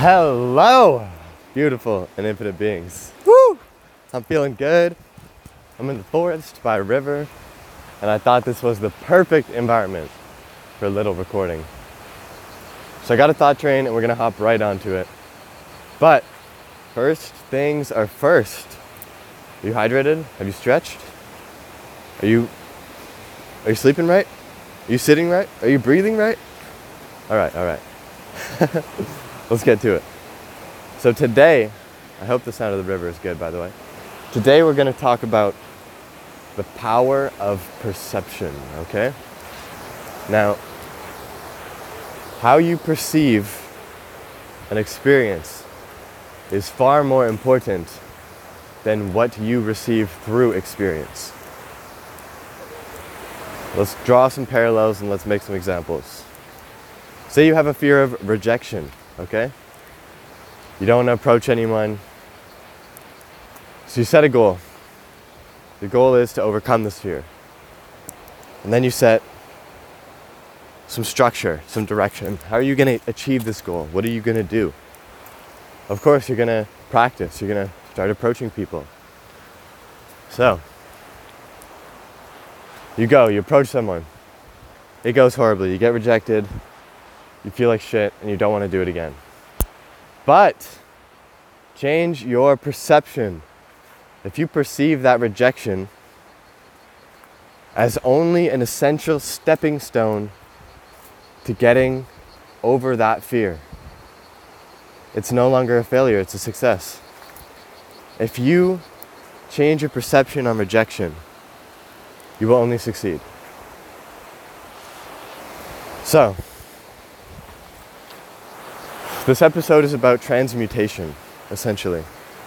Hello, beautiful and infinite beings. Woo! I'm feeling good. I'm in the forest by a river, and I thought this was the perfect environment for a little recording. So I got a thought train, and we're gonna hop right onto it. But first things are first. Are you hydrated? Have you stretched? Are you are you sleeping right? Are you sitting right? Are you breathing right? All right, all right. Let's get to it. So today, I hope the sound of the river is good by the way. Today we're going to talk about the power of perception, okay? Now, how you perceive an experience is far more important than what you receive through experience. Let's draw some parallels and let's make some examples. Say you have a fear of rejection, okay? You don't want to approach anyone. So you set a goal. The goal is to overcome this fear. And then you set some structure, some direction. How are you going to achieve this goal? What are you going to do? Of course, you're going to practice. You're going to start approaching people. So, you go, you approach someone. It goes horribly. You get rejected. You feel like shit and you don't want to do it again. But change your perception. If you perceive that rejection as only an essential stepping stone to getting over that fear, it's no longer a failure, it's a success. If you change your perception on rejection, you will only succeed. So, this episode is about transmutation, essentially.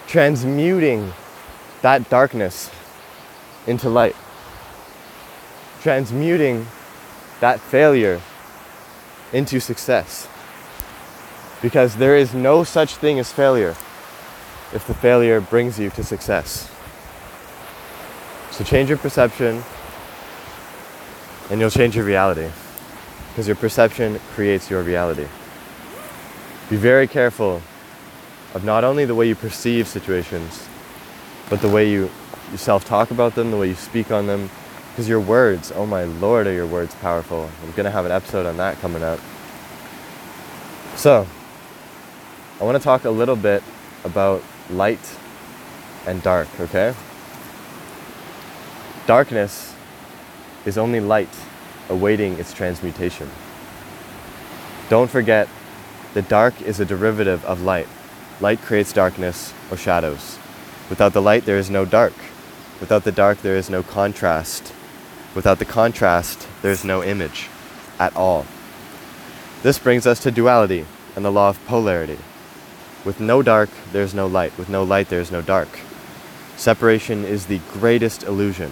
Transmuting that darkness into light. Transmuting that failure into success. Because there is no such thing as failure if the failure brings you to success. So change your perception and you'll change your reality. Because your perception creates your reality. Be very careful of not only the way you perceive situations, but the way you, you self talk about them, the way you speak on them. Because your words, oh my lord, are your words powerful. I'm going to have an episode on that coming up. So, I want to talk a little bit about light and dark, okay? Darkness is only light awaiting its transmutation. Don't forget the dark is a derivative of light. Light creates darkness or shadows. Without the light, there is no dark. Without the dark, there is no contrast. Without the contrast, there is no image at all. This brings us to duality and the law of polarity. With no dark, there is no light. With no light, there is no dark. Separation is the greatest illusion.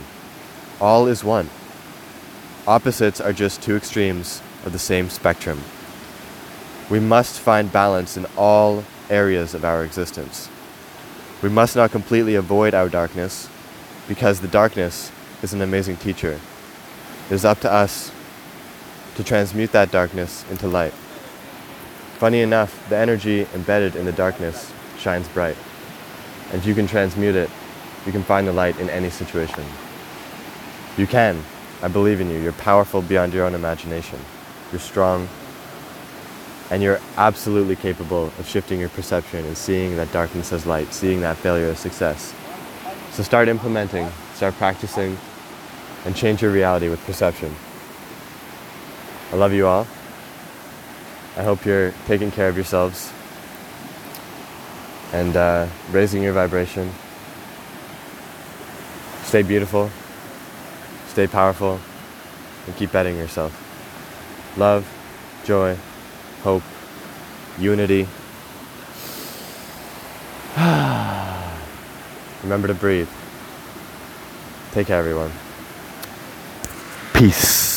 All is one. Opposites are just two extremes of the same spectrum. We must find balance in all areas of our existence. We must not completely avoid our darkness because the darkness is an amazing teacher. It is up to us to transmute that darkness into light. Funny enough, the energy embedded in the darkness shines bright. And you can transmute it. You can find the light in any situation. You can. I believe in you. You're powerful beyond your own imagination. You're strong, and you're absolutely capable of shifting your perception and seeing that darkness as light, seeing that failure as success. So start implementing, start practicing, and change your reality with perception. I love you all. I hope you're taking care of yourselves and uh, raising your vibration. Stay beautiful, stay powerful, and keep betting yourself. Love, joy, hope, unity. Remember to breathe. Take care, everyone. Peace.